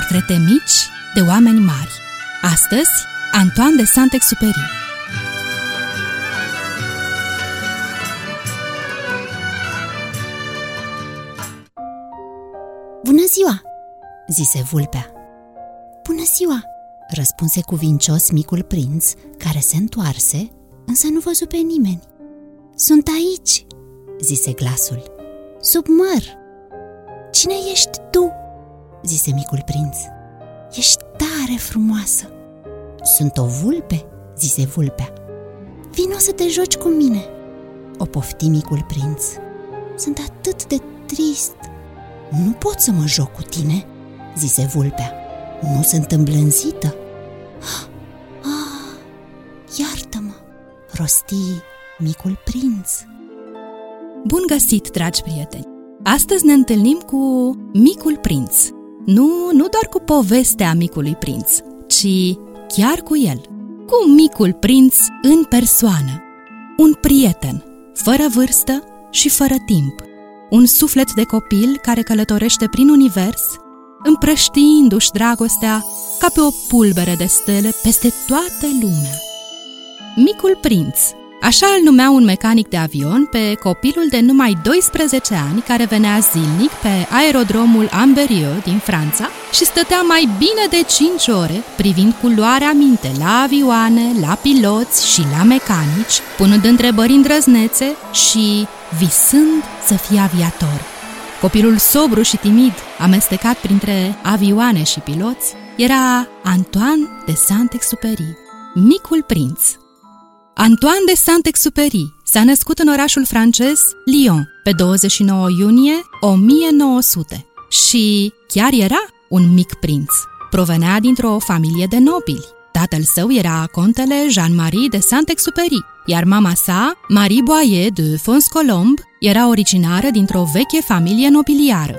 Portrete mici de oameni mari. Astăzi, Antoine de Saint-Exupéry. Bună ziua! zise vulpea. Bună ziua! răspunse cuvincios micul prinț, care se întoarse, însă nu văzu pe nimeni. Sunt aici, zise glasul. Sub măr. Cine ești tu? Zise micul prinț. Ești tare frumoasă. Sunt o vulpe, zise vulpea. Vino să te joci cu mine. O pofti micul prinț. Sunt atât de trist. Nu pot să mă joc cu tine, zise vulpea. Nu sunt îmblânzită. Ah, iartă-mă, rosti micul prinț. Bun găsit, dragi prieteni! Astăzi ne întâlnim cu Micul Prinț. Nu, nu doar cu povestea Micului Prinț, ci chiar cu el. Cu Micul Prinț în persoană. Un prieten, fără vârstă și fără timp. Un suflet de copil care călătorește prin univers, împrăștiindu-și dragostea ca pe o pulbere de stele peste toată lumea. Micul Prinț Așa îl numea un mecanic de avion pe copilul de numai 12 ani care venea zilnic pe aerodromul Amberieu din Franța și stătea mai bine de 5 ore privind cu luarea minte la avioane, la piloți și la mecanici, punând întrebări îndrăznețe și visând să fie aviator. Copilul sobru și timid, amestecat printre avioane și piloți, era Antoine de Saint-Exupéry, micul prinț, Antoine de Saint-Exupéry s-a născut în orașul francez Lyon pe 29 iunie 1900 și chiar era un mic prinț. Provenea dintr-o familie de nobili. Tatăl său era contele Jean-Marie de Saint-Exupéry, iar mama sa, Marie Boyer de Fons-Colombe, era originară dintr-o veche familie nobiliară.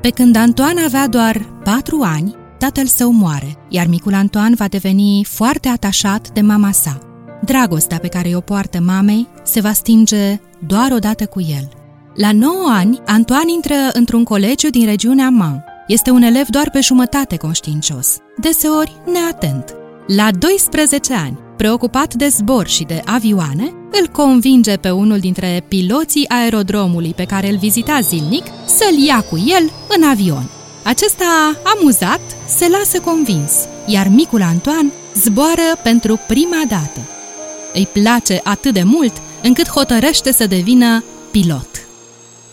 Pe când Antoine avea doar patru ani, tatăl său moare, iar micul Antoine va deveni foarte atașat de mama sa. Dragostea pe care o poartă mamei se va stinge doar odată cu el. La 9 ani, Antoine intră într-un colegiu din regiunea Man. Este un elev doar pe jumătate conștiincios, deseori neatent. La 12 ani, preocupat de zbor și de avioane, îl convinge pe unul dintre piloții aerodromului pe care îl vizita zilnic să-l ia cu el în avion. Acesta, amuzat, se lasă convins, iar micul Antoine zboară pentru prima dată îi place atât de mult încât hotărăște să devină pilot.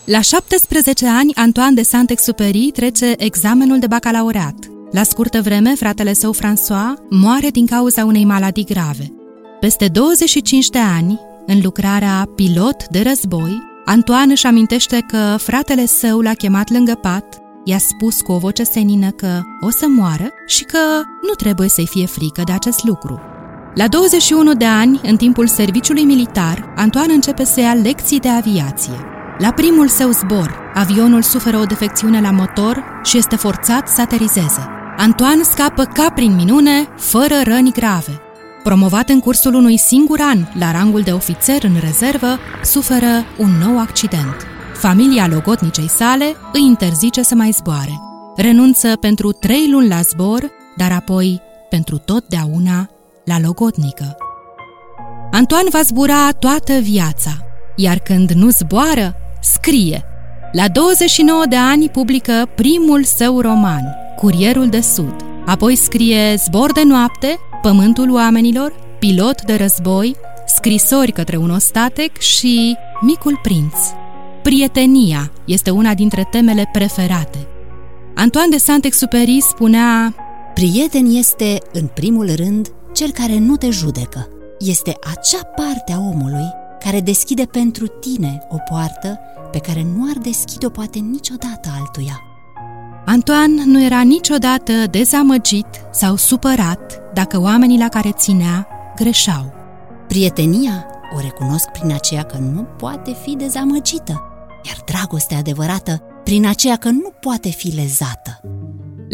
La 17 ani, Antoine de Saint-Exupéry trece examenul de bacalaureat. La scurtă vreme, fratele său François moare din cauza unei maladii grave. Peste 25 de ani, în lucrarea pilot de război, Antoine își amintește că fratele său l-a chemat lângă pat, i-a spus cu o voce senină că o să moară și că nu trebuie să-i fie frică de acest lucru. La 21 de ani, în timpul serviciului militar, Antoine începe să ia lecții de aviație. La primul său zbor, avionul suferă o defecțiune la motor și este forțat să aterizeze. Antoine scapă ca prin minune, fără răni grave. Promovat în cursul unui singur an la rangul de ofițer în rezervă, suferă un nou accident. Familia logotnicei sale îi interzice să mai zboare. Renunță pentru trei luni la zbor, dar apoi pentru totdeauna la logotnică. Antoine va zbura toată viața, iar când nu zboară, scrie. La 29 de ani publică primul său roman, Curierul de Sud. Apoi scrie Zbor de noapte, Pământul oamenilor, Pilot de război, Scrisori către un ostatec și Micul prinț. Prietenia este una dintre temele preferate. Antoine de Saint-Exupéry spunea Prieten este, în primul rând, cel care nu te judecă. Este acea parte a omului care deschide pentru tine o poartă pe care nu ar deschide-o poate niciodată altuia. Antoine nu era niciodată dezamăgit sau supărat dacă oamenii la care ținea greșeau. Prietenia o recunosc prin aceea că nu poate fi dezamăgită, iar dragostea adevărată prin aceea că nu poate fi lezată.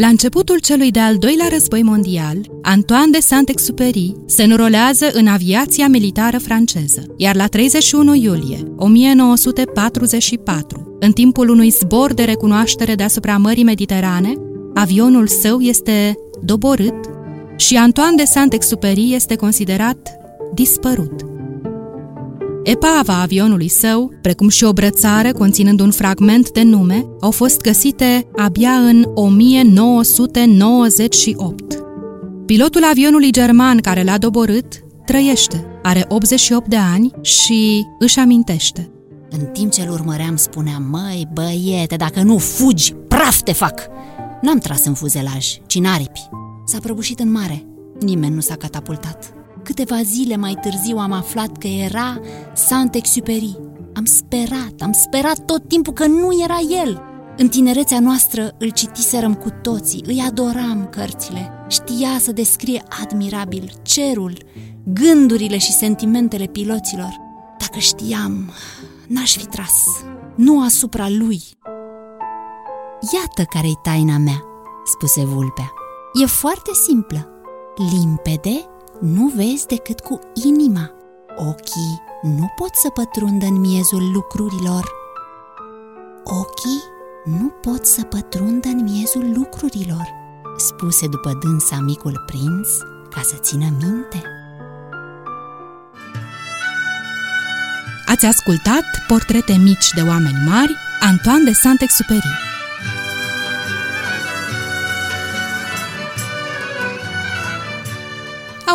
La începutul celui de-al doilea război mondial, Antoine de Saint-Exupéry se înrolează în aviația militară franceză, iar la 31 iulie 1944, în timpul unui zbor de recunoaștere deasupra Mării Mediterane, avionul său este doborât și Antoine de Saint-Exupéry este considerat dispărut. Epava avionului său, precum și o brățară conținând un fragment de nume, au fost găsite abia în 1998. Pilotul avionului german care l-a doborât trăiește, are 88 de ani și își amintește. În timp ce îl urmăream, spuneam, măi, băiete, dacă nu fugi, praf te fac! N-am tras în fuzelaj, ci în aripi. S-a prăbușit în mare. Nimeni nu s-a catapultat. Câteva zile mai târziu am aflat că era Saint-Exupéry. Am sperat, am sperat tot timpul că nu era el. În tinerețea noastră îl citiserăm cu toții, îi adoram cărțile. Știa să descrie admirabil cerul, gândurile și sentimentele piloților. Dacă știam, n-aș fi tras, nu asupra lui. Iată care-i taina mea, spuse vulpea. E foarte simplă, limpede nu vezi decât cu inima. Ochii nu pot să pătrundă în miezul lucrurilor. Ochii nu pot să pătrundă în miezul lucrurilor, spuse după dânsa micul prinț ca să țină minte. Ați ascultat Portrete mici de oameni mari, Antoine de Saint-Exupéry.